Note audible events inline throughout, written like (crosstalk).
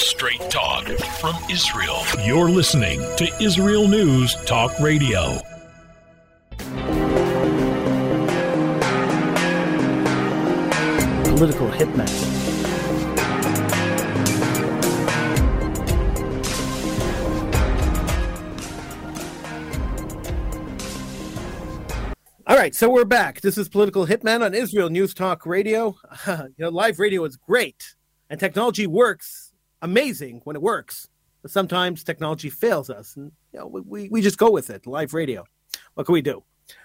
Straight talk from Israel. You're listening to Israel News Talk Radio. Political hitman. All right, so we're back. This is Political Hitman on Israel News Talk Radio. (laughs) you know, live radio is great, and technology works amazing when it works. But sometimes technology fails us, and you know, we, we just go with it. Live radio. What can we do?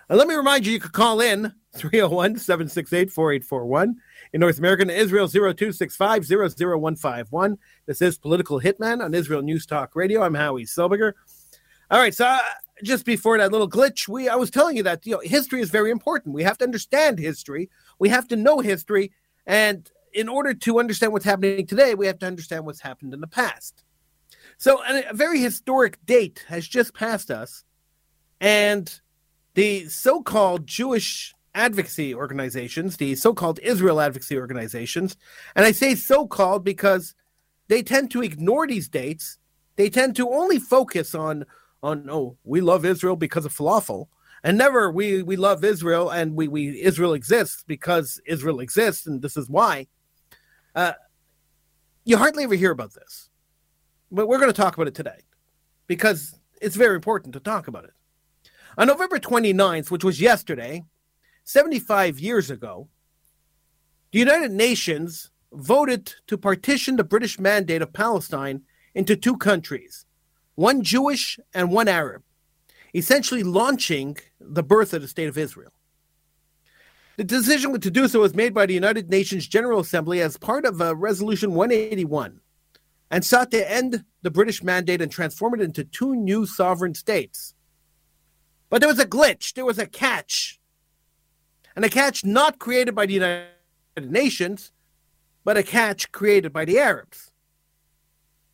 Uh, let me remind you, you could call in (laughs) 301 768 4841 in North America and Israel 0265 00151. This is Political Hitman on Israel News Talk Radio. I'm Howie Silbiger. All right, so uh, just before that little glitch, we I was telling you that you know history is very important. We have to understand history. We have to know history, and in order to understand what's happening today, we have to understand what's happened in the past. So, a very historic date has just passed us, and the so-called Jewish advocacy organizations, the so-called Israel advocacy organizations, and I say so-called because they tend to ignore these dates. They tend to only focus on on oh we love Israel because of falafel, and never we we love Israel and we we Israel exists because Israel exists and this is why. Uh, you hardly ever hear about this, but we're going to talk about it today because it's very important to talk about it. On November 29th, which was yesterday, 75 years ago, the United Nations voted to partition the British Mandate of Palestine into two countries, one Jewish and one Arab, essentially launching the birth of the State of Israel. The decision to do so was made by the United Nations General Assembly as part of uh, Resolution 181 and sought to end the British Mandate and transform it into two new sovereign states. But there was a glitch, there was a catch. And a catch not created by the United Nations, but a catch created by the Arabs.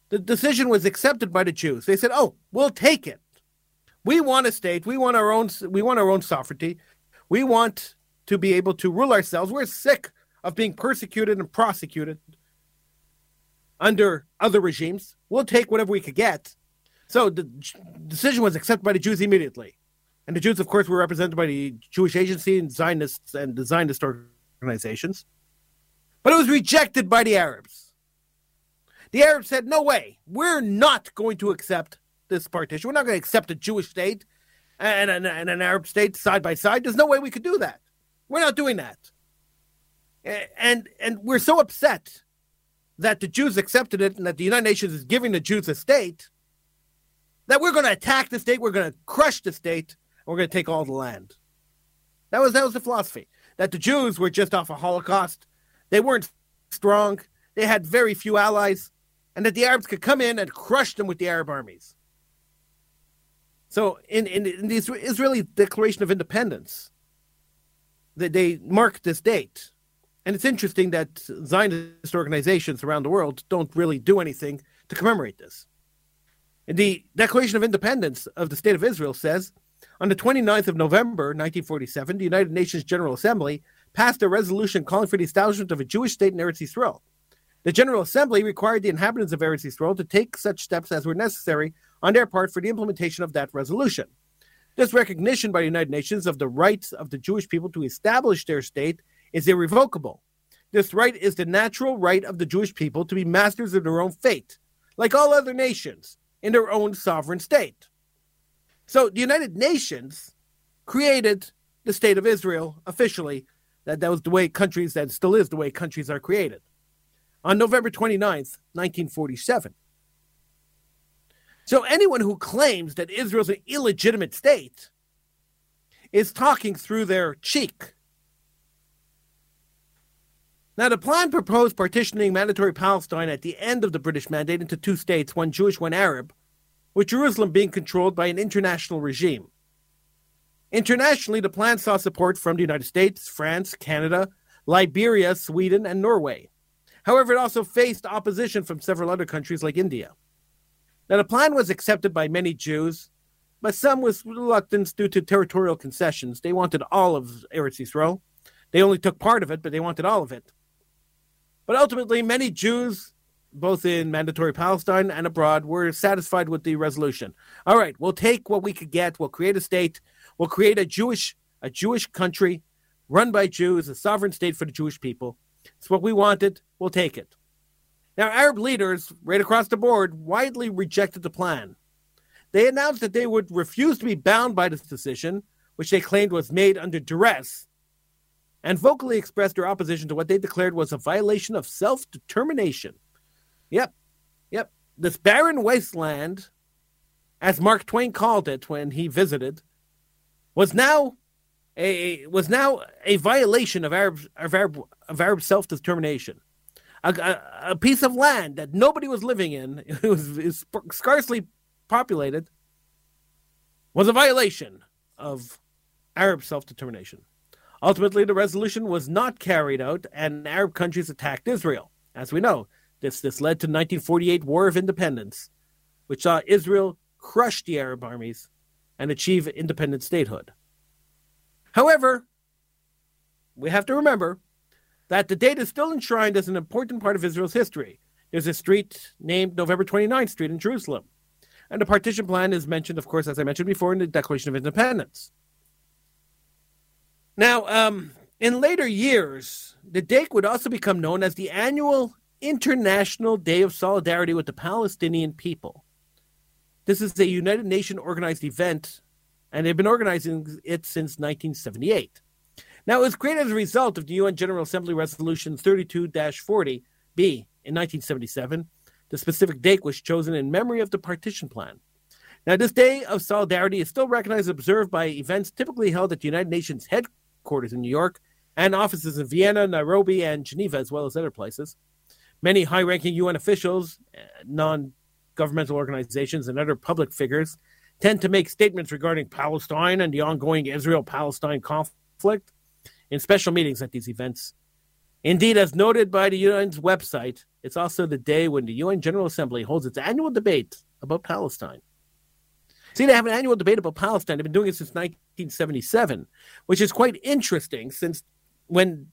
The decision was accepted by the Jews. They said, "Oh, we'll take it. We want a state. We want our own. We want our own sovereignty. We want to be able to rule ourselves. We're sick of being persecuted and prosecuted under other regimes. We'll take whatever we could get." So the decision was accepted by the Jews immediately. And the Jews, of course, were represented by the Jewish Agency and Zionists and the Zionist organizations. But it was rejected by the Arabs. The Arabs said, no way, we're not going to accept this partition. We're not going to accept a Jewish state and an, and an Arab state side by side. There's no way we could do that. We're not doing that. And, and we're so upset that the Jews accepted it and that the United Nations is giving the Jews a state that we're going to attack the state, we're going to crush the state, and we're going to take all the land. That was that was the philosophy that the Jews were just off a Holocaust. They weren't strong. They had very few allies, and that the Arabs could come in and crush them with the Arab armies. So, in in, in the Israeli Declaration of Independence, that they mark this date, and it's interesting that Zionist organizations around the world don't really do anything to commemorate this. And The Declaration of Independence of the State of Israel says on the 29th of November, 1947, the United Nations General Assembly passed a resolution calling for the establishment of a Jewish state in Eretz Yisrael. The General Assembly required the inhabitants of Eretz Yisrael to take such steps as were necessary on their part for the implementation of that resolution. This recognition by the United Nations of the rights of the Jewish people to establish their state is irrevocable. This right is the natural right of the Jewish people to be masters of their own fate, like all other nations, in their own sovereign state. So the United Nations created the state of Israel officially. That, that was the way countries, that still is the way countries are created. On November 29th, 1947. So anyone who claims that Israel's an illegitimate state is talking through their cheek. Now, the plan proposed partitioning mandatory Palestine at the end of the British Mandate into two states, one Jewish, one Arab, with Jerusalem being controlled by an international regime. Internationally, the plan saw support from the United States, France, Canada, Liberia, Sweden, and Norway. However, it also faced opposition from several other countries like India. Now, the plan was accepted by many Jews, but some with reluctance due to territorial concessions. They wanted all of Eretz Yisrael. They only took part of it, but they wanted all of it. But ultimately, many Jews both in mandatory Palestine and abroad, were satisfied with the resolution. All right, we'll take what we could get. We'll create a state. We'll create a Jewish a Jewish country run by Jews, a sovereign state for the Jewish people. It's what we wanted. We'll take it. Now, Arab leaders right across the board widely rejected the plan. They announced that they would refuse to be bound by this decision, which they claimed was made under duress, and vocally expressed their opposition to what they declared was a violation of self determination. Yep, yep. This barren wasteland, as Mark Twain called it when he visited, was now a was now a violation of Arab of Arab, of Arab self determination. A, a, piece of land that nobody was living in, (laughs) it was, it was scarcely populated, was a violation of Arab self determination. Ultimately, the resolution was not carried out, and Arab countries attacked Israel. As we know, this, this led to 1948 War of Independence, which saw Israel crush the Arab armies and achieve independent statehood. However, we have to remember that the date is still enshrined as an important part of Israel's history. There's a street named November 29th Street in Jerusalem. And the partition plan is mentioned, of course, as I mentioned before, in the Declaration of Independence. Now, um, in later years, the date would also become known as the annual International Day of Solidarity with the Palestinian People. This is a United Nations organized event and they've been organizing it since 1978. Now, it was created as a result of the UN General Assembly Resolution 32 40 B in 1977. The specific date was chosen in memory of the partition plan. Now, this day of solidarity is still recognized and observed by events typically held at the United Nations headquarters in New York and offices in Vienna, Nairobi, and Geneva, as well as other places. Many high ranking UN officials, non governmental organizations, and other public figures tend to make statements regarding Palestine and the ongoing Israel Palestine conflict in special meetings at these events. Indeed, as noted by the UN's website, it's also the day when the UN General Assembly holds its annual debate about Palestine. See, they have an annual debate about Palestine. They've been doing it since 1977, which is quite interesting since when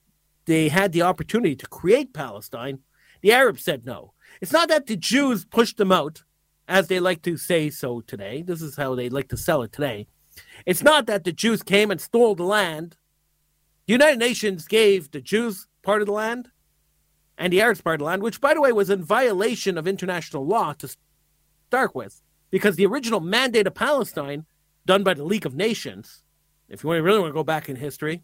they had the opportunity to create Palestine, the Arabs said no. It's not that the Jews pushed them out, as they like to say so today. This is how they like to sell it today. It's not that the Jews came and stole the land. The United Nations gave the Jews part of the land and the Arabs part of the land, which, by the way, was in violation of international law to start with, because the original mandate of Palestine, done by the League of Nations, if you really want to go back in history,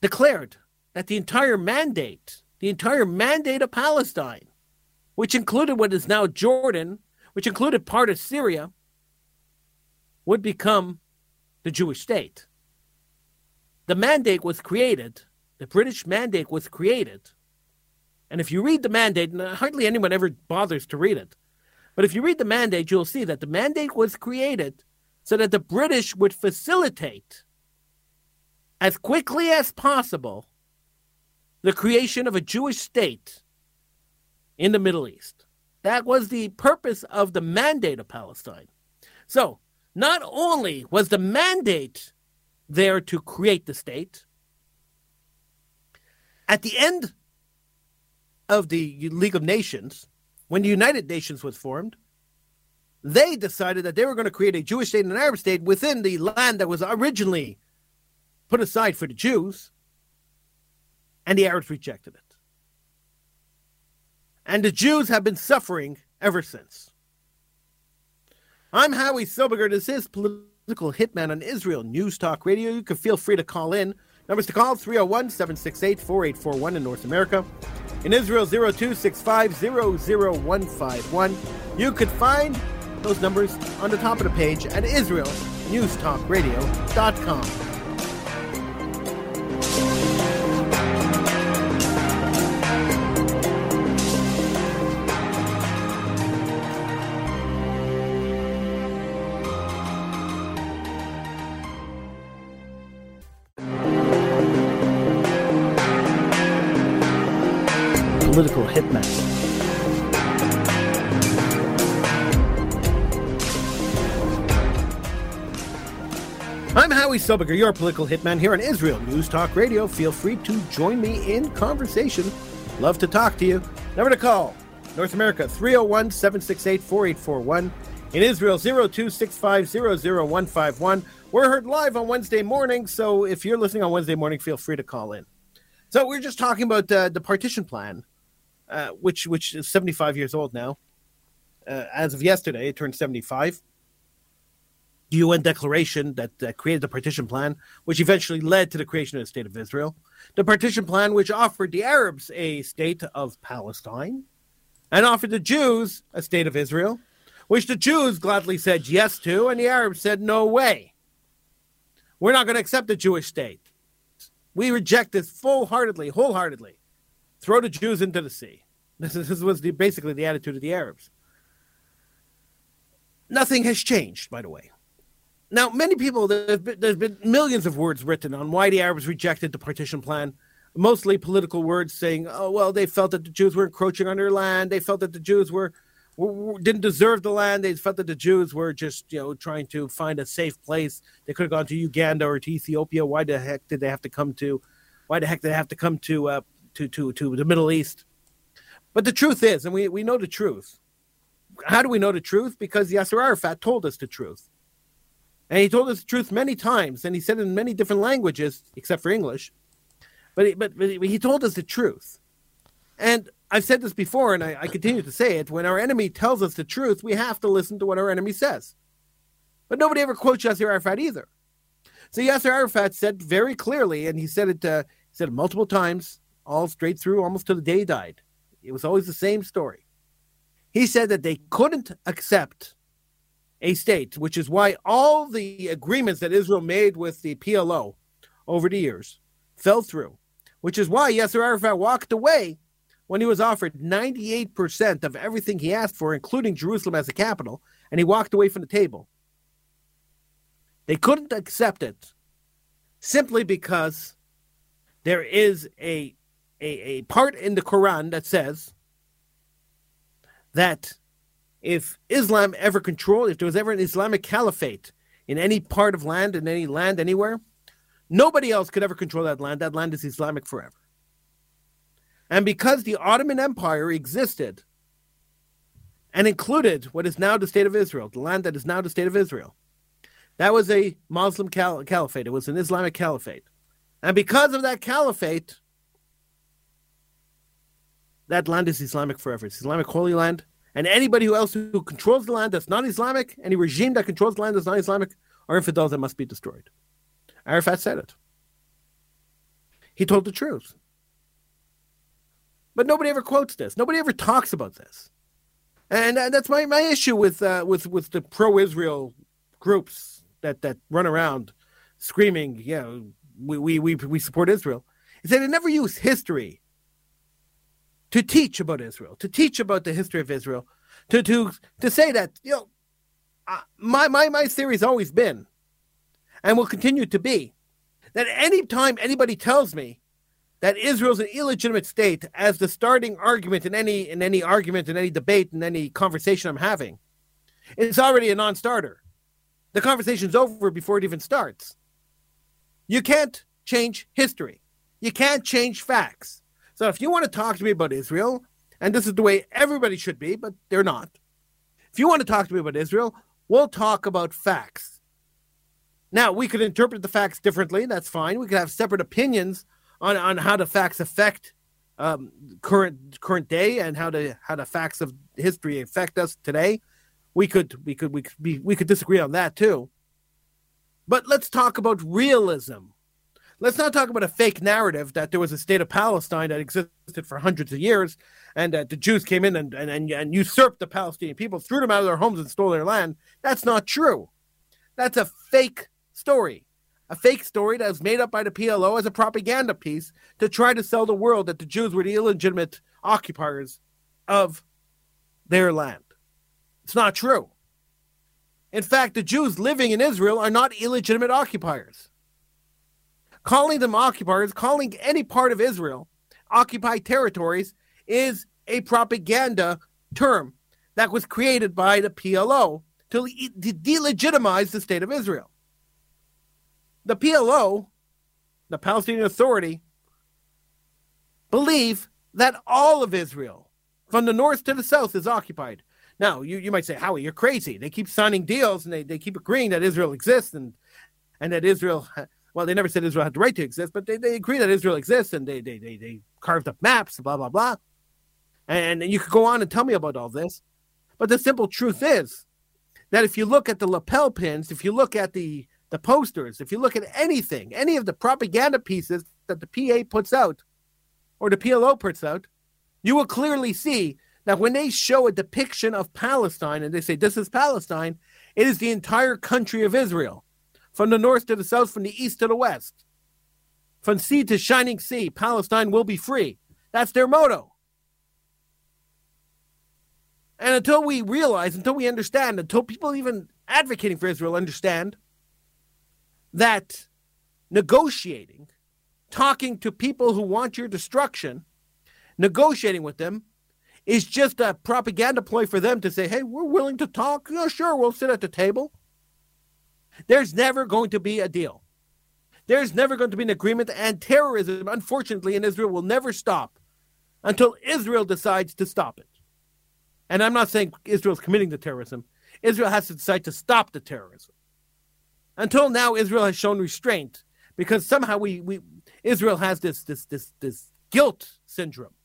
declared that the entire mandate, the entire mandate of Palestine, which included what is now Jordan, which included part of Syria, would become the Jewish state. The mandate was created, the British mandate was created. And if you read the mandate, and hardly anyone ever bothers to read it, but if you read the mandate, you'll see that the mandate was created so that the British would facilitate as quickly as possible the creation of a Jewish state in the Middle East. That was the purpose of the mandate of Palestine. So, not only was the mandate there to create the state, at the end of the League of Nations, when the United Nations was formed, they decided that they were going to create a Jewish state and an Arab state within the land that was originally put aside for the Jews, and the Arabs rejected it. And the Jews have been suffering ever since. I'm Howie Silbiger. This is Political Hitman on Israel News Talk Radio. You can feel free to call in. Numbers to call 301 768 4841 in North America. In Israel, 0265 You could find those numbers on the top of the page at IsraelNewsTalkRadio.com. Silbiger, your political hitman here on Israel News Talk Radio. Feel free to join me in conversation Love to talk to you. Number to call North America 301 768 4841. In Israel 0265 We're heard live on Wednesday morning, so if you're listening on Wednesday morning, feel free to call in. So we're just talking about uh, the partition plan, uh, which which is 75 years old now. Uh, as of yesterday, it turned 75. UN declaration that uh, created the partition plan, which eventually led to the creation of the state of Israel. The partition plan, which offered the Arabs a state of Palestine and offered the Jews a state of Israel, which the Jews gladly said yes to, and the Arabs said no way. We're not going to accept a Jewish state. We reject this full heartedly, wholeheartedly. Throw the Jews into the sea. (laughs) This, is, this was the, basically the attitude of the Arabs. Nothing has changed, by the way. Now, many people, there's been, there's been millions of words written on why the Arabs rejected the partition plan, mostly political words saying, oh, well, they felt that the Jews were encroaching on their land. They felt that the Jews were, were didn't deserve the land. They felt that the Jews were just, you know, trying to find a safe place. They could have gone to Uganda or to Ethiopia. Why the heck did they have to come to, why the heck did they have to come to, uh, to, to, to the Middle East? But the truth is, and we, we know the truth. How do we know the truth? Because Yasser Arafat told us the truth and he told us the truth many times, and he said it in many different languages, except for English. But he, but, but he told us the truth. And I've said this before, and I, I continue to say it. When our enemy tells us the truth, we have to listen to what our enemy says. But nobody ever quotes Yasser Arafat either. So Yasser Arafat said very clearly, and he said it, uh, he said it multiple times, all straight through, almost to the day he died. It was always the same story. He said that they couldn't accept a state, which is why all the agreements that Israel made with the PLO over the years fell through, which is why Yasser Arafat walked away when he was offered 98% of everything he asked for, including Jerusalem as a capital, and he walked away from the table. They couldn't accept it simply because there is a, a, a part in the Quran that says that if Islam ever controlled, if there was ever an Islamic caliphate in any part of land, in any land, anywhere, nobody else could ever control that land. That land is Islamic forever. And because the Ottoman Empire existed and included what is now the state of Israel, the land that is now the state of Israel, that was a Muslim cal- caliphate. It was an Islamic caliphate. And because of that caliphate, that land is Islamic forever. It's Islamic holy land. And anybody who else who controls the land that's not Islamic, any regime that controls the land that's not Islamic, are infidels that must be destroyed. Arafat said it. He told the truth. But nobody ever quotes this. Nobody ever talks about this. And that's my, my issue with uh, with with the pro-Israel groups that that run around screaming, you know, we we we, we support Israel. Is that they never use history to teach about Israel, to teach about the history of Israel, to to to say that you know, uh, my my my theory has always been, and will continue to be, that anytime anybody tells me that Israel's an illegitimate state as the starting argument in any in any argument in any debate in any conversation I'm having, it's already a non-starter. The conversation's over before it even starts. You can't change history. You can't change facts. So if you want to talk to me about Israel, and this is the way everybody should be, but they're not. If you want to talk to me about Israel, we'll talk about facts. Now, we could interpret the facts differently. That's fine. We could have separate opinions on, on how the facts affect um, current current day and how the how the facts of history affect us today. We could we could we could be, we could disagree on that too. But let's talk about realism let's not talk about a fake narrative that there was a state of Palestine that existed for hundreds of years and that the Jews came in and, and, and, and usurped the Palestinian people, threw them out of their homes and stole their land. That's not true. That's a fake story. A fake story that was made up by the PLO as a propaganda piece to try to sell the world that the Jews were the illegitimate occupiers of their land. It's not true. In fact, the Jews living in Israel are not illegitimate occupiers calling them occupiers, calling any part of Israel occupied territories is a propaganda term that was created by the PLO to, to delegitimize the state of Israel. The PLO, the Palestinian Authority, believe that all of Israel, from the north to the south, is occupied. Now, you, you might say, Howie, you're crazy. They keep signing deals and they, they keep agreeing that Israel exists and, and that Israel, (laughs) well, they never said Israel had the right to exist, but they, they agree that Israel exists and they, they, they, they carved up maps, blah, blah, blah. And you could go on and tell me about all this. But the simple truth is that if you look at the lapel pins, if you look at the, the posters, if you look at anything, any of the propaganda pieces that the PA puts out or the PLO puts out, you will clearly see that when they show a depiction of Palestine and they say this is Palestine, it is the entire country of Israel, from the north to the south, from the east to the west. From sea to shining sea, Palestine will be free. That's their motto. And until we realize, until we understand, until people even advocating for Israel understand that negotiating, talking to people who want your destruction, negotiating with them is just a propaganda ploy for them to say, hey, we're willing to talk. Yeah, sure, we'll sit at the table. There's never going to be a deal. There's never going to be an agreement, and terrorism, unfortunately, in Israel will never stop until Israel decides to stop it. And I'm not saying Israel's committing the terrorism. Israel has to decide to stop the terrorism. Until now, Israel has shown restraint because somehow we, we Israel has this this this this guilt syndrome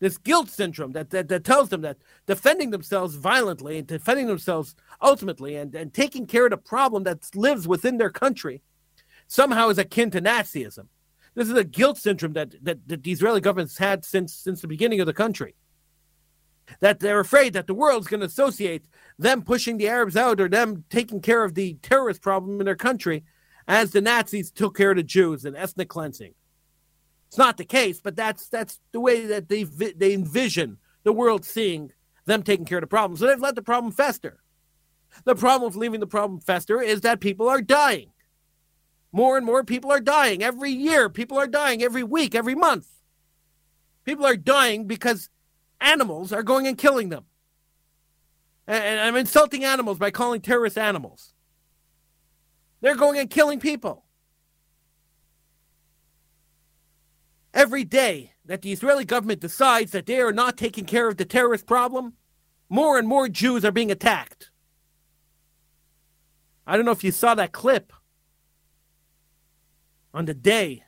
this guilt syndrome that, that, that tells them that defending themselves violently and defending themselves ultimately and, and taking care of the problem that lives within their country somehow is akin to Nazism. This is a guilt syndrome that, that, that the Israeli government's had since since the beginning of the country. That they're afraid that the world's going to associate them pushing the Arabs out or them taking care of the terrorist problem in their country as the Nazis took care of the Jews and ethnic cleansing. It's not the case, but that's that's the way that they they envision the world seeing them taking care of the problem. So they've let the problem fester. The problem with leaving the problem fester is that people are dying. More and more people are dying every year. People are dying every week, every month. People are dying because animals are going and killing them. And I'm insulting animals by calling terrorists animals. They're going and killing people. Every day that the Israeli government decides that they are not taking care of the terrorist problem, more and more Jews are being attacked. I don't know if you saw that clip on the day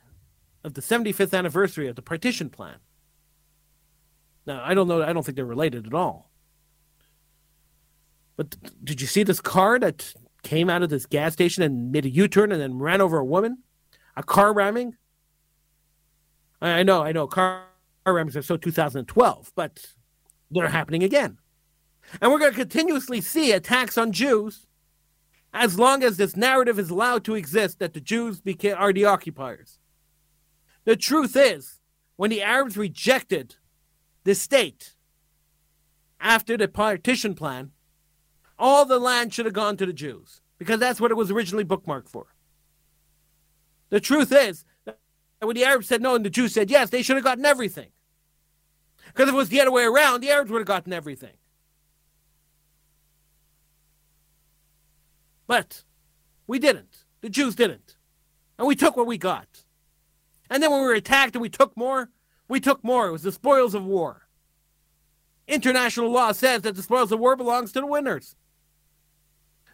of the 75th anniversary of the partition plan. Now, I don't know, I don't think they're related at all. But did you see this car that came out of this gas station and made a U turn and then ran over a woman? A car ramming? I know, I know, car rams are so 2012, but they're happening again. And we're going to continuously see attacks on Jews as long as this narrative is allowed to exist that the Jews are the occupiers. The truth is, when the Arabs rejected the state after the partition plan, all the land should have gone to the Jews because that's what it was originally bookmarked for. The truth is, and when the Arabs said no and the Jews said yes, they should have gotten everything. Because if it was the other way around, the Arabs would have gotten everything. But we didn't. The Jews didn't. And we took what we got. And then when we were attacked and we took more, we took more. It was the spoils of war. International law says that the spoils of war belongs to the winners.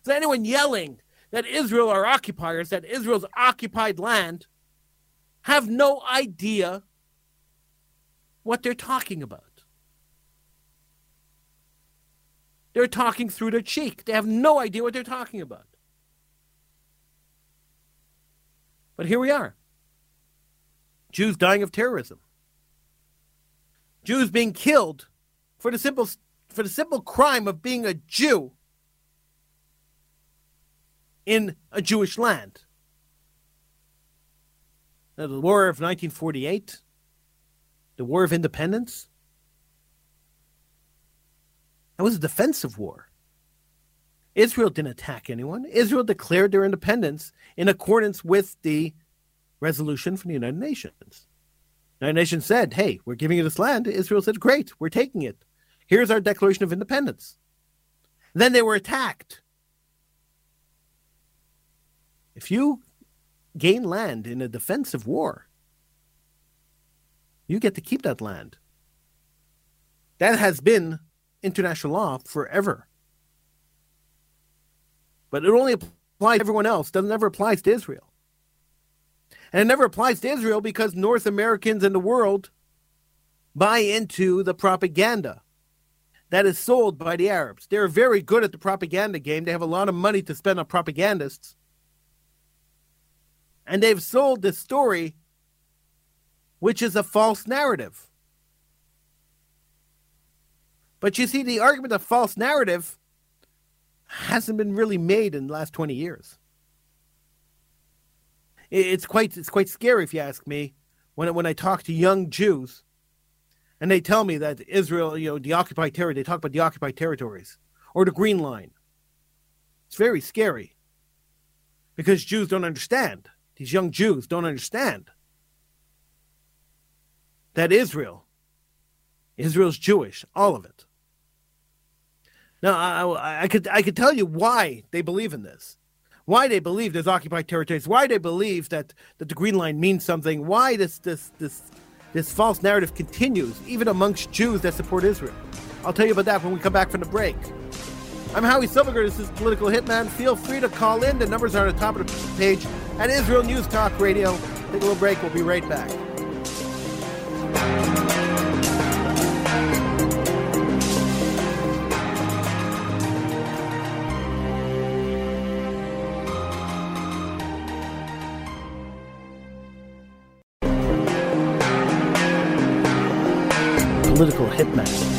So anyone yelling that Israel are occupiers, that Israel's occupied land, have no idea what they're talking about. They're talking through their cheek. They have no idea what they're talking about. But here we are Jews dying of terrorism, Jews being killed for the simple, for the simple crime of being a Jew in a Jewish land Uh, the War of 1948, the War of Independence. That was a defensive war. Israel didn't attack anyone. Israel declared their independence in accordance with the resolution from the United Nations. The United Nations said, hey, we're giving you this land. Israel said, great, we're taking it. Here's our Declaration of Independence. Then they were attacked. If you gain land in a defensive war, you get to keep that land. That has been international law forever. But it only applies to everyone else, doesn't ever applies to Israel. And it never applies to Israel because North Americans in the world buy into the propaganda that is sold by the Arabs. They're very good at the propaganda game. They have a lot of money to spend on propagandists. And they've sold this story, which is a false narrative. But you see, the argument of false narrative hasn't been really made in the last 20 years. It's quite it's quite scary if you ask me when when I talk to young Jews and they tell me that Israel, you know, the occupied territory, they talk about the occupied territories or the Green Line. It's very scary because Jews don't understand. These young Jews don't understand that Israel, Israel's Jewish, all of it. Now, I, I could I could tell you why they believe in this, why they believe there's occupied territories, why they believe that, that the Green Line means something, why this this this this false narrative continues even amongst Jews that support Israel. I'll tell you about that when we come back from the break. I'm Howie Silbiger. This is Political Hitman. Feel free to call in. The numbers are on the top of the page at Israel News Talk Radio. Take a little break. We'll be right back. political hitman.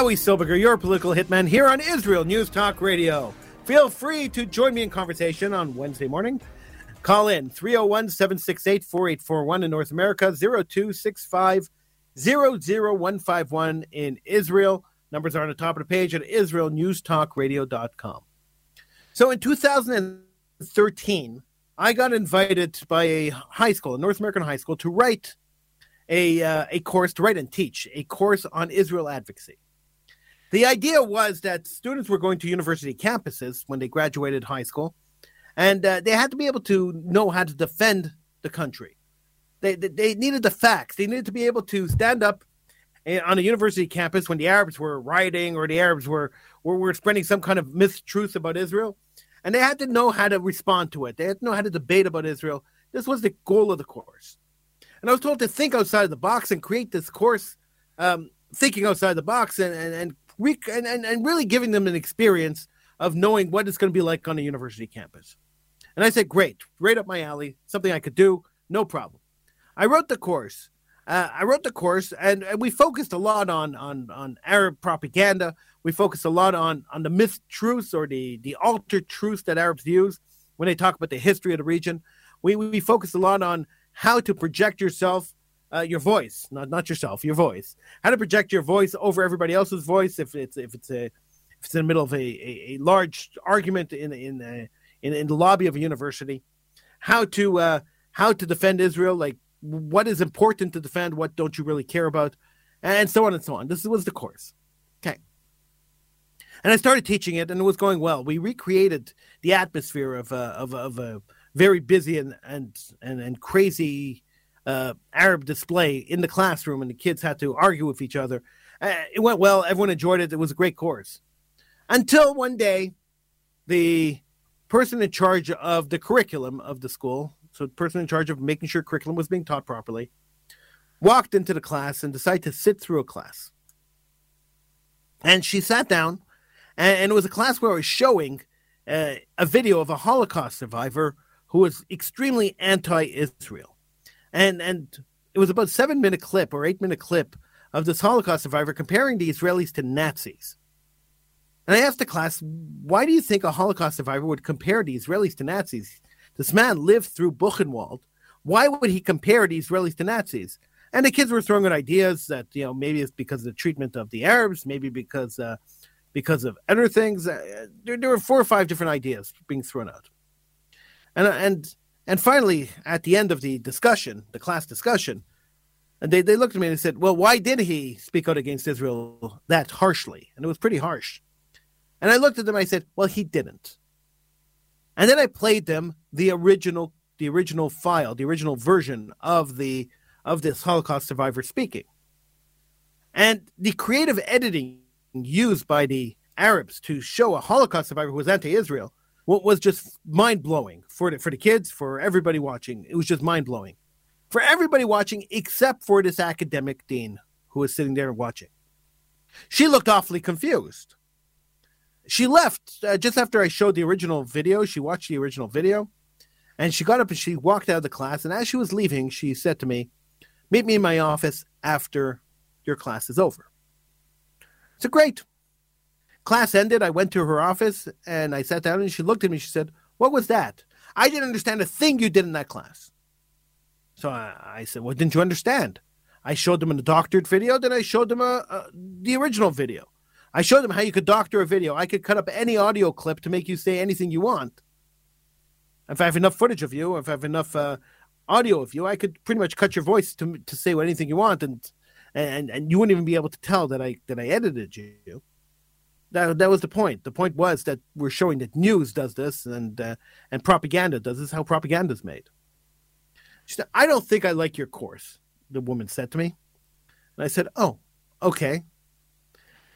Howie Silbiger, your political hitman here on Israel News Talk Radio. Feel free to join me in conversation on Wednesday morning. Call in 301 768 4841 in North America, 0265 00151 in Israel. Numbers are on the top of the page at israelnewstalkradio.com. So in 2013, I got invited by a high school, a North American high school, to write a, uh, a course, to write and teach a course on Israel advocacy. The idea was that students were going to university campuses when they graduated high school, and uh, they had to be able to know how to defend the country. They, they, they needed the facts. They needed to be able to stand up on a university campus when the Arabs were rioting or the Arabs were, were, were spreading some kind of mistruth about Israel. And they had to know how to respond to it. They had to know how to debate about Israel. This was the goal of the course. And I was told to think outside the box and create this course, um, thinking outside the box and, and, and, re- and, and, and really giving them an experience of knowing what it's going to be like on a university campus. And I said, great, right up my alley, something I could do, no problem. I wrote the course. Uh, I wrote the course, and, and, we focused a lot on on on Arab propaganda. We focused a lot on on the mistruths or the the altered truths that Arabs use when they talk about the history of the region. We we focused a lot on how to project yourself, uh, your voice, not not yourself, your voice. How to project your voice over everybody else's voice if it's if it's a if it's in the middle of a, a, a large argument in in, a, in in the lobby of a university. How to uh, how to defend Israel, like what is important to defend, what don't you really care about, and so on and so on. This was the course. Okay. And I started teaching it, and it was going well. We recreated the atmosphere of a, of, of a very busy and and and, and crazy uh, Arab display in the classroom, and the kids had to argue with each other. Uh, it went well. Everyone enjoyed it. It was a great course. Until one day, the person in charge of the curriculum of the school, so the person in charge of making sure curriculum was being taught properly, walked into the class and decided to sit through a class. And she sat down, and, and it was a class where I was showing uh, a video of a Holocaust survivor who was extremely anti-Israel, and and it was about seven minute clip or eight minute clip of this Holocaust survivor comparing the Israelis to Nazis. And I asked the class, why do you think a Holocaust survivor would compare the Israelis to Nazis? This man lived through Buchenwald. Why would he compare the Israelis to Nazis? And the kids were throwing out ideas that you know maybe it's because of the treatment of the Arabs, maybe because uh, because of other things. Uh, there, there were four or five different ideas being thrown out, and and and finally, at the end of the discussion, the class discussion, And they, they looked at me and they said, Well, why did he speak out against Israel that harshly? And it was pretty harsh. And I looked at them, I said, Well, he didn't. And then I played them the original the original file, the original version of the of this Holocaust survivor speaking. And the creative editing used by the Arabs to show a Holocaust survivor who was anti-Israel what was just mind blowing for the, for the kids, for everybody watching. It was just mind blowing for everybody watching, except for this academic dean who was sitting there watching. She looked awfully confused. She left uh, just after I showed the original video. She watched the original video and she got up and she walked out of the class. And as she was leaving, she said to me, Meet me in my office after your class is over. So great. Class ended. I went to her office and I sat down and she looked at me. She said, What was that? I didn't understand a thing you did in that class. So I, I said, What didn't you understand? I showed them a doctored video, then I showed them a, a, the original video. I showed them how you could doctor a video. I could cut up any audio clip to make you say anything you want. If I have enough footage of you, if I have enough uh, audio of you, I could pretty much cut your voice to to say what anything you want, and and and you wouldn't even be able to tell that I that I edited you. That that was the point. The point was that we're showing that news does this, and uh, and propaganda does this. How propaganda is made. She said, "I don't think I like your course." The woman said to me, and I said, "Oh, okay."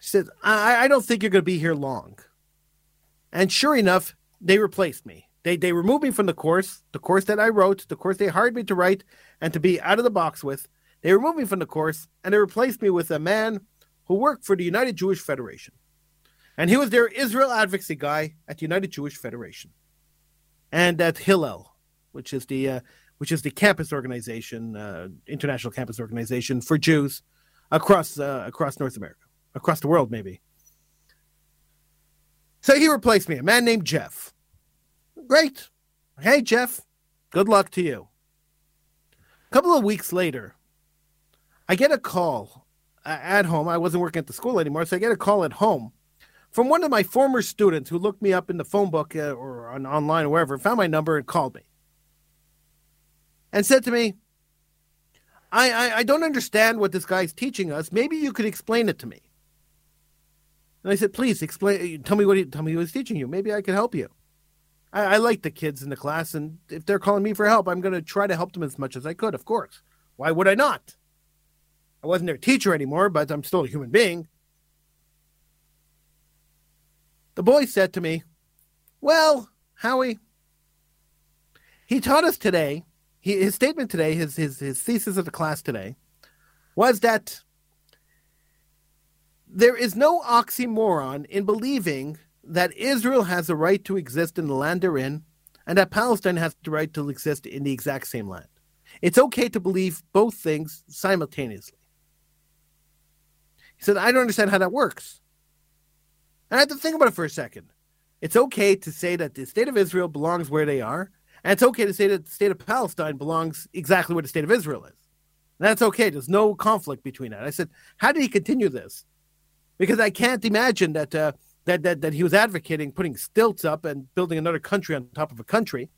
She said, "I I don't think you're going to be here long." And sure enough, they replaced me. They they removed me from the course, the course that I wrote, the course they hired me to write and to be out of the box with. They removed me from the course and they replaced me with a man who worked for the United Jewish Federation. And he was their Israel advocacy guy at the United Jewish Federation. And at Hillel, which is the uh, which is the campus organization, uh, international campus organization for Jews across uh, across North America, across the world, maybe. So he replaced me, a man named Jeff. Great. Hey, Jeff. Good luck to you. A couple of weeks later, I get a call at home. I wasn't working at the school anymore, so I get a call at home from one of my former students who looked me up in the phone book uh, or on online or wherever, found my number and called me and said to me, I, I, I don't understand what this guy's teaching us. Maybe you could explain it to me. And I said, please explain. Tell me what he, tell me he's teaching you. Maybe I can help you. I, I like the kids in the class, and if they're calling me for help, I'm going to try to help them as much as I could. Of course, why would I not? I wasn't their teacher anymore, but I'm still a human being. The boy said to me, "Well, Howie, he taught us today. He, his statement today, his his his thesis of the class today, was that." There is no oxymoron in believing that Israel has a right to exist in the land they're in, and that Palestine has the right to exist in the exact same land. It's okay to believe both things simultaneously. He said, I don't understand how that works. And I had to think about it for a second. It's okay to say that the state of Israel belongs where they are, and it's okay to say that the state of Palestine belongs exactly where the state of Israel is. And that's okay. There's no conflict between that. I said, how did he continue this? Because I can't imagine that uh, that, that that he was advocating putting stilts up and building another country on top of a country.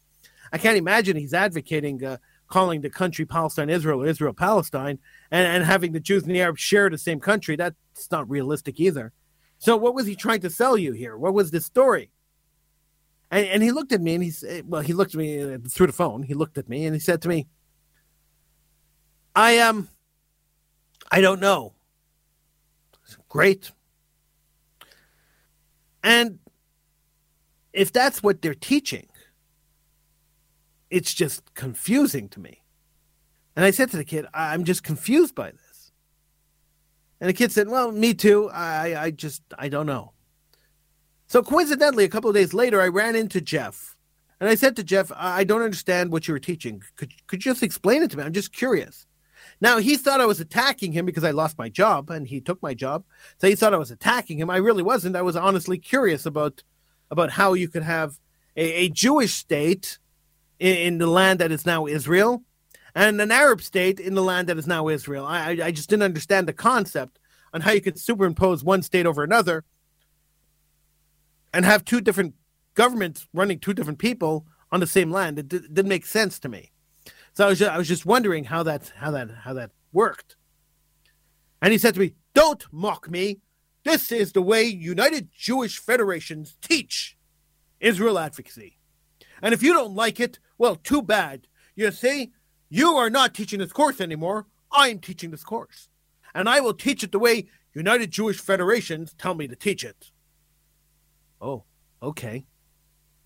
I can't imagine he's advocating uh, calling the country Palestine Israel or Israel Palestine and, and having the Jews and the Arabs share the same country. That's not realistic either. So what was he trying to sell you here? What was the story? And, and he looked at me and he said, well, he looked at me uh, through the phone. He looked at me and he said to me, I um, I don't know. Great. And if that's what they're teaching, it's just confusing to me. And I said to the kid, I'm just confused by this. And the kid said, Well, me too. I, I just, I don't know. So coincidentally, a couple of days later, I ran into Jeff. And I said to Jeff, I don't understand what you were teaching. Could, could you just explain it to me? I'm just curious. Now, he thought I was attacking him because I lost my job and he took my job. So he thought I was attacking him. I really wasn't. I was honestly curious about about how you could have a, a Jewish state in, in, the land that is now Israel and an Arab state in the land that is now Israel. I, I just didn't understand the concept on how you could superimpose one state over another and have two different governments running two different people on the same land. It d- didn't make sense to me. So I was just, I was just wondering how that how that how that worked. And he said to me, Don't mock me. This is the way United Jewish Federations teach Israel advocacy. And if you don't like it, well, too bad. You see, you are not teaching this course anymore. I'm teaching this course. And I will teach it the way United Jewish Federations tell me to teach it. Oh, okay.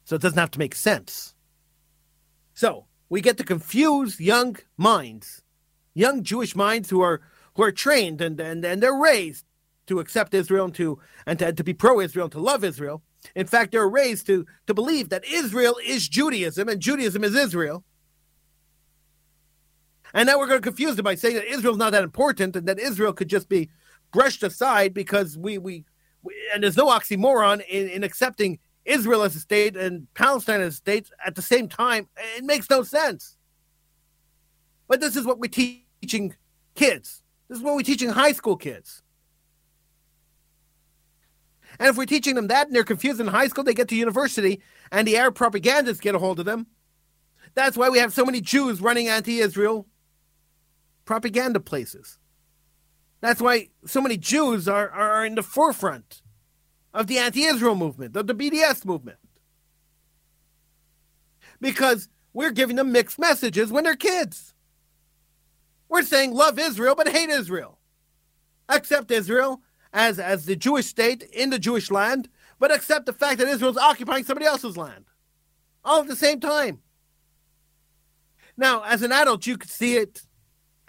So it doesn't have to make sense. So we get to confuse young minds, young Jewish minds who are who are trained and and, and they're raised to accept Israel and to and to, to be pro-Israel and to love Israel. In fact, they're raised to to believe that Israel is Judaism and Judaism is Israel. And now we're going to confuse them by saying that Israel's not that important and that Israel could just be brushed aside because we we, we and there's no oxymoron in, in accepting Israel as a state and Palestine as a state at the same time. It makes no sense. But this is what we're teaching kids. This is what we're teaching high school kids. And if we're teaching them that and they're confused in high school, they get to university and the Arab propagandists get a hold of them. That's why we have so many Jews running anti Israel propaganda places. That's why so many Jews are, are in the forefront of the anti Israel movement, of the BDS movement. Because we're giving them mixed messages when they're kids. We're saying love Israel but hate Israel. Accept Israel as, as the Jewish state in the Jewish land, but accept the fact that Israel's occupying somebody else's land. All at the same time. Now, as an adult, you could see it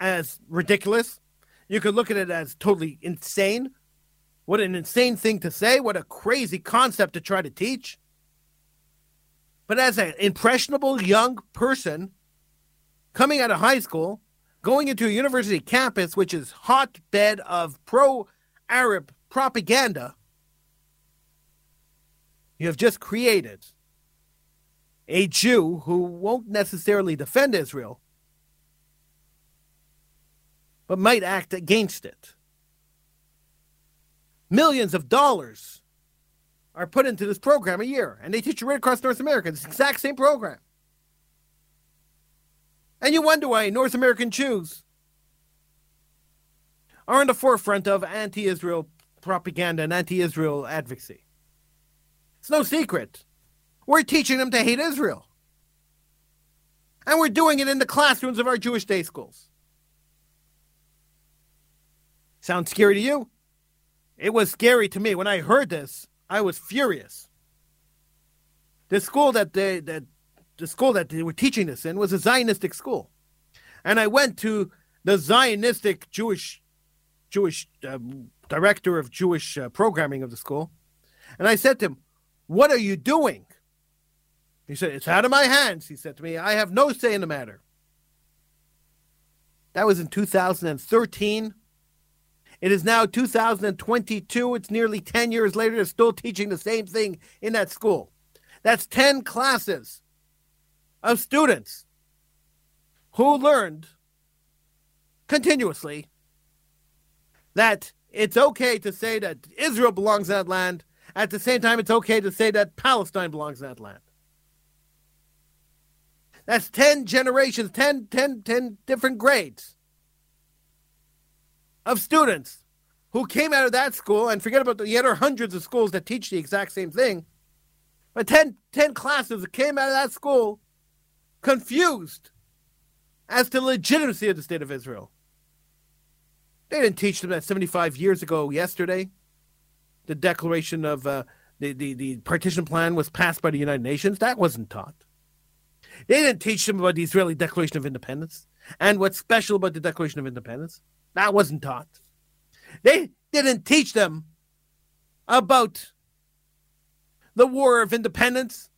as ridiculous. You could look at it as totally insane. What an insane thing to say. What a crazy concept to try to teach. But as an impressionable young person coming out of high school, going into a university campus, which is hotbed of pro Arab propaganda, you have just created a Jew who won't necessarily defend Israel, but might act against it. Millions of dollars are put into this program a year, and they teach it right across North America. It's the exact same program. And you wonder why North American Jews are in the forefront of anti Israel propaganda and anti Israel advocacy. It's no secret. We're teaching them to hate Israel. And we're doing it in the classrooms of our Jewish day schools. Sounds scary to you? It was scary to me. When I heard this, I was furious. The school that they that the school that they were teaching this in was a Zionistic school. And I went to the Zionistic Jewish Jewish uh, director of Jewish uh, programming of the school, and I said to him, "What are you doing?" He said, "It's out of my hands." He said to me, "I have no say in the matter." That was in 2013. It is now 2022. It's nearly 10 years later. They're still teaching the same thing in that school. That's 10 classes of students who learned continuously that it's okay to say that Israel belongs in that land. At the same time, it's okay to say that Palestine belongs in that land. That's 10 generations, 10, 10, 10 different grades of students who came out of that school, and forget about the other hundreds of schools that teach the exact same thing, but 10, 10 classes that came out of that school confused as to legitimacy of the state of Israel. They didn't teach them that 75 years ago yesterday. The declaration of uh, the, the, the partition plan was passed by the United Nations. That wasn't taught. They didn't teach them about the Israeli Declaration of Independence and what's special about the Declaration of Independence. That wasn't taught. They didn't teach them about the War of Independence,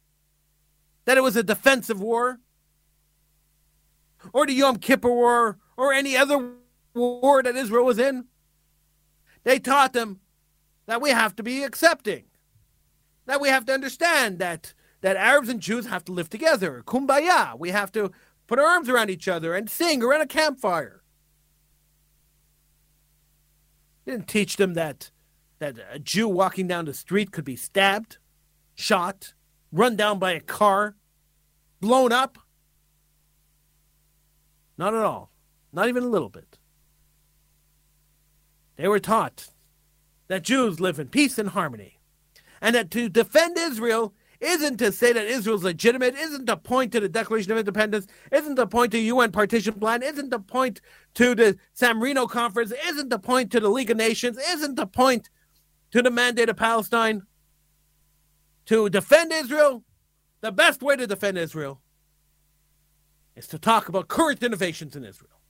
that it was a defensive war, or the Yom Kippur War, or any other war that Israel was in. They taught them that we have to be accepting, that we have to understand that that Arabs and Jews have to live together. Kumbaya. We have to put our arms around each other and sing around a campfire. He didn't teach them that that a Jew walking down the street could be stabbed, shot, run down by a car, blown up. Not at all. Not even a little bit. They were taught that Jews live in peace and harmony, and that to defend Israel isn't to say that Israel's legitimate, isn't to point to the Declaration of Independence, isn't to point to UN partition plan, isn't to point to the San Marino Conference, isn't to point to the League of Nations, isn't to point to the mandate of Palestine. To defend Israel, the best way to defend Israel is to talk about current innovations in Israel.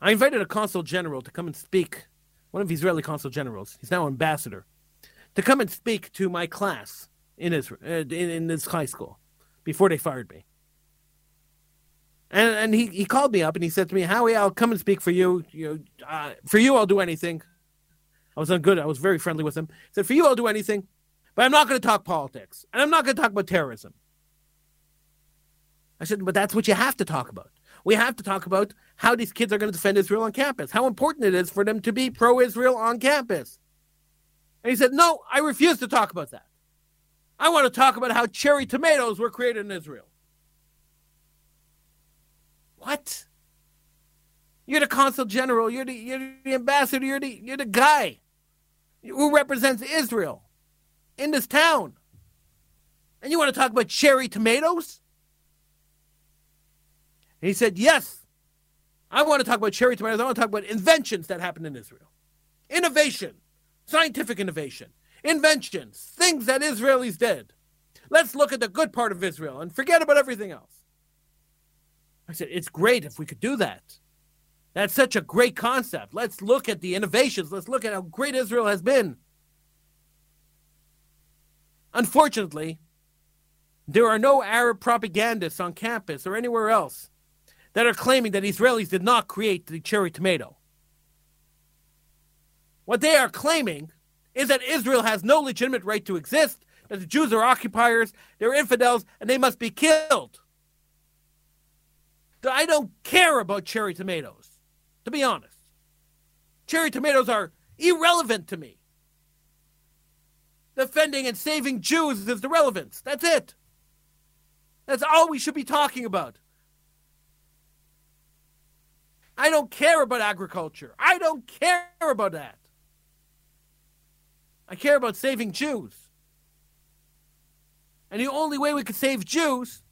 I invited a consul general to come and speak, one of the Israeli consul generals, he's now ambassador, to come and speak to my class in Israel, uh, in, in this high school, before they fired me. And, and he, he called me up and he said to me, Howie, I'll come and speak for you. You uh, for you, I'll do anything. I was on good. I was very friendly with him. He said, for you, I'll do anything, but I'm not going to talk politics and I'm not going to talk about terrorism. I said, but that's what you have to talk about. We have to talk about how these kids are going to defend Israel on campus, how important it is for them to be pro Israel on campus. And he said, no, I refuse to talk about that. I want to talk about how cherry tomatoes were created in Israel. What? You're the consul general. You're the, you're the ambassador. You're the, you're the guy who represents Israel in this town. And you want to talk about cherry tomatoes? And he said, Yes, I want to talk about cherry tomatoes. I want to talk about inventions that happened in Israel. Innovation, scientific innovation, inventions, things that Israelis did. Let's look at the good part of Israel and forget about everything else. I said, It's great if we could do that. That's such a great concept. Let's look at the innovations. Let's look at how great Israel has been. Unfortunately, there are no Arab propagandists on campus or anywhere else that are claiming that Israelis did not create the cherry tomato. What they are claiming is that Israel has no legitimate right to exist, that the Jews are occupiers, they're infidels, and they must be killed. I don't care about cherry tomatoes to be honest. Cherry tomatoes are irrelevant to me. Defending and saving Jews is the relevance. That's it. That's all we should be talking about. I don't care about agriculture. I don't care about that. I care about saving Jews. And the only way we can save Jews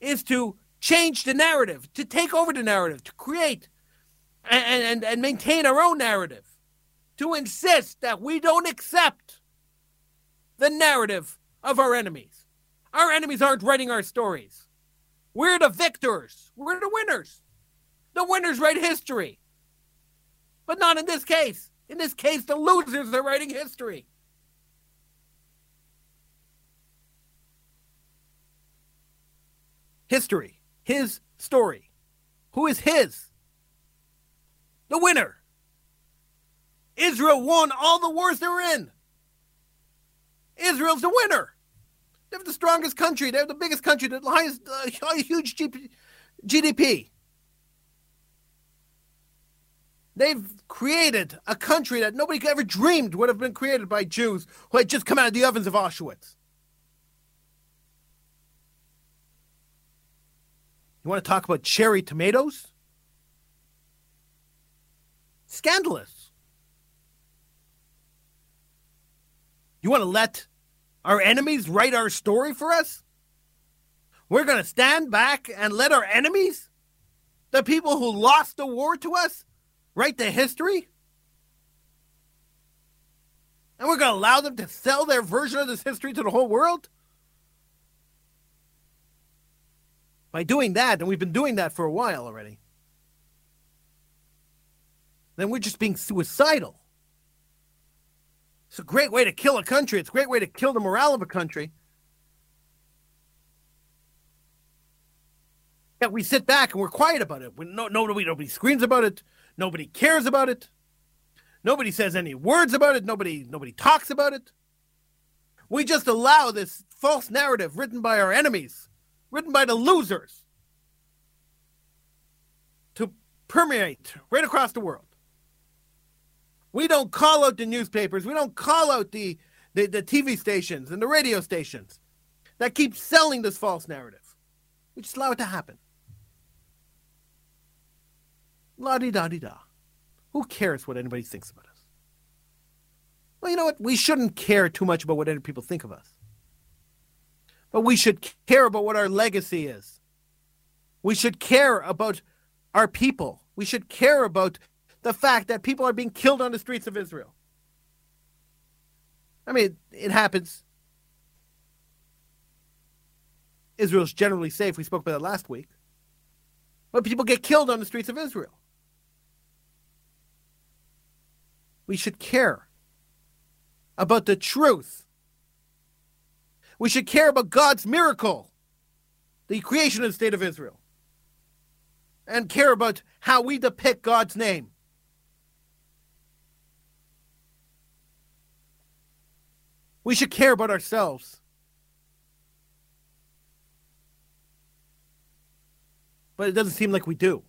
is to change the narrative, to take over the narrative, to create and, and, and maintain our own narrative, to insist that we don't accept the narrative of our enemies. Our enemies aren't writing our stories. We're the victors. We're the winners. The winners write history. But not in this case. In this case, the losers are writing history. History his story. Who is his? The winner. Israel won all the wars they're in. Israel's the winner. They're the strongest country. They're the biggest country, the highest, uh, huge GDP. They've created a country that nobody ever dreamed would have been created by Jews who had just come out of the ovens of Auschwitz. You want to talk about cherry tomatoes? Scandalous. You want to let our enemies write our story for us? We're going to stand back and let our enemies, the people who lost the war to us, write the history? And we're going to allow them to sell their version of this history to the whole world? by doing that, and we've been doing that for a while already, then we're just being suicidal. It's a great way to kill a country. It's a great way to kill the morale of a country. Yet we sit back and we're quiet about it. We, no, nobody, nobody screams about it. Nobody cares about it. Nobody says any words about it. Nobody, nobody talks about it. We just allow this false narrative written by our enemies written by the losers to permeate right across the world. We don't call out the newspapers. We don't call out the, the, the TV stations and the radio stations that keep selling this false narrative. We just allow it to happen. La di da di da. Who cares what anybody thinks about us? Well, you know what? We shouldn't care too much about what other people think of us. But we should care about what our legacy is. We should care about our people. We should care about the fact that people are being killed on the streets of Israel. I mean, it happens. Israel's generally safe. We spoke about that last week. But people get killed on the streets of Israel. We should care about the truth. We should care about God's miracle, the creation of the state of Israel, and care about how we depict God's name. We should care about ourselves. But it doesn't seem like we do.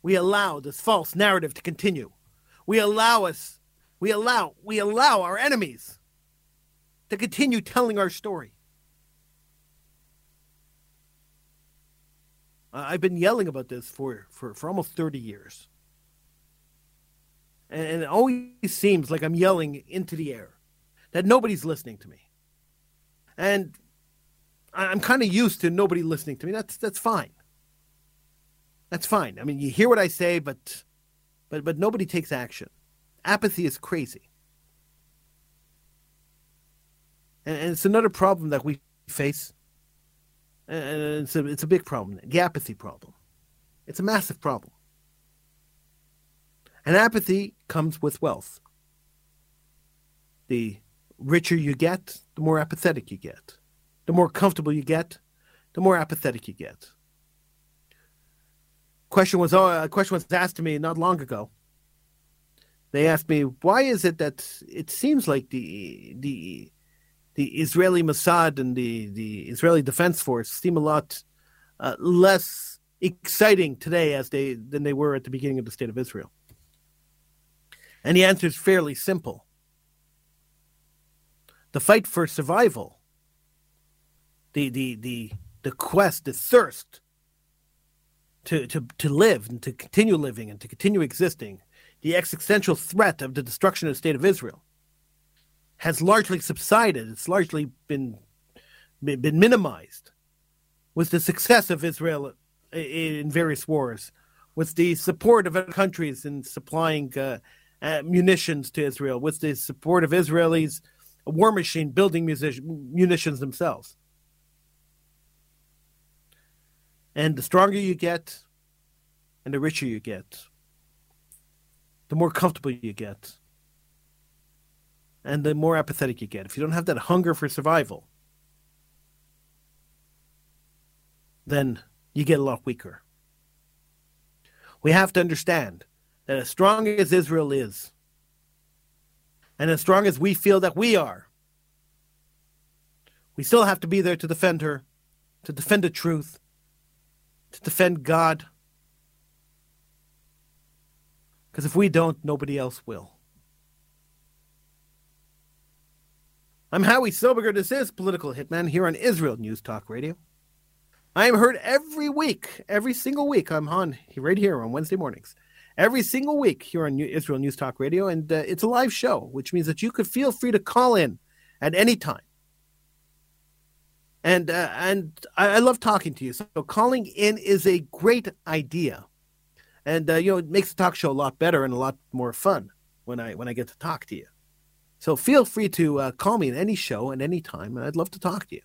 We allow this false narrative to continue. We allow us, we allow, we allow our enemies to continue telling our story. I've been yelling about this for, for, for almost 30 years and it always seems like I'm yelling into the air, that nobody's listening to me. And I'm kind of used to nobody listening to me. That's that's fine. That's fine. I mean, you hear what I say, but but but nobody takes action. Apathy is crazy. And, and it's another problem that we face. And it's a, it's a big problem, the apathy problem. It's a massive problem. And apathy comes with wealth. The richer you get, the more apathetic you get. The more comfortable you get, the more apathetic you get. Question was uh, a question was asked to me not long ago. They asked me, "Why is it that it seems like the the the Israeli Mossad and the the Israeli Defense Force seem a lot uh, less exciting today as they than they were at the beginning of the state of Israel?" And the answer is fairly simple. The fight for survival, the the the the quest, the thirst to, to, to live and to continue living and to continue existing, the existential threat of the destruction of the state of Israel has largely subsided. It's largely been been minimized with the success of Israel in various wars, with the support of other countries in supplying uh, munitions to Israel with the support of Israelis, war machine building munitions themselves. And the stronger you get, and the richer you get, the more comfortable you get, and the more apathetic you get. If you don't have that hunger for survival, then you get a lot weaker. We have to understand that as strong as Israel is, and as strong as we feel that we are, we still have to be there to defend her, to defend the truth, to defend God. Because if we don't, nobody else will. I'm Howie Silbiger. This is Political Hitman here on Israel News Talk Radio. I am heard every week, every single week. I'm on right here on Wednesday mornings every single week here on Israel News Talk Radio. And uh, it's a live show, which means that you could feel free to call in at any time. And uh, and I, I, love talking to you. So calling in is a great idea, and uh, you know it makes the talk show a lot better and a lot more fun when I when I get to talk to you. So feel free to uh, call me in any show at any time, and I'd love to talk to you.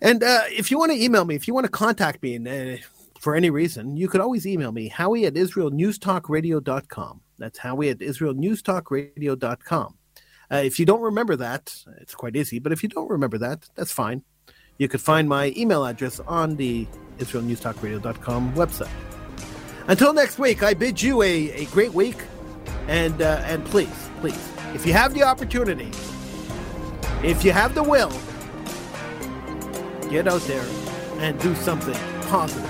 And uh, if you want to email me, if you want to contact me, and uh, for any reason, you could always email me, howie at israelnewstalkradio.com. That's howie at israelnewstalkradio.com. Uh, if you don't remember that, it's quite easy, but if you don't remember that, that's fine. You could find my email address on the israelnewstalkradio.com website. Until next week, I bid you a, a great week, and uh, and please, please, if you have the opportunity, if you have the will, get out there and do something positive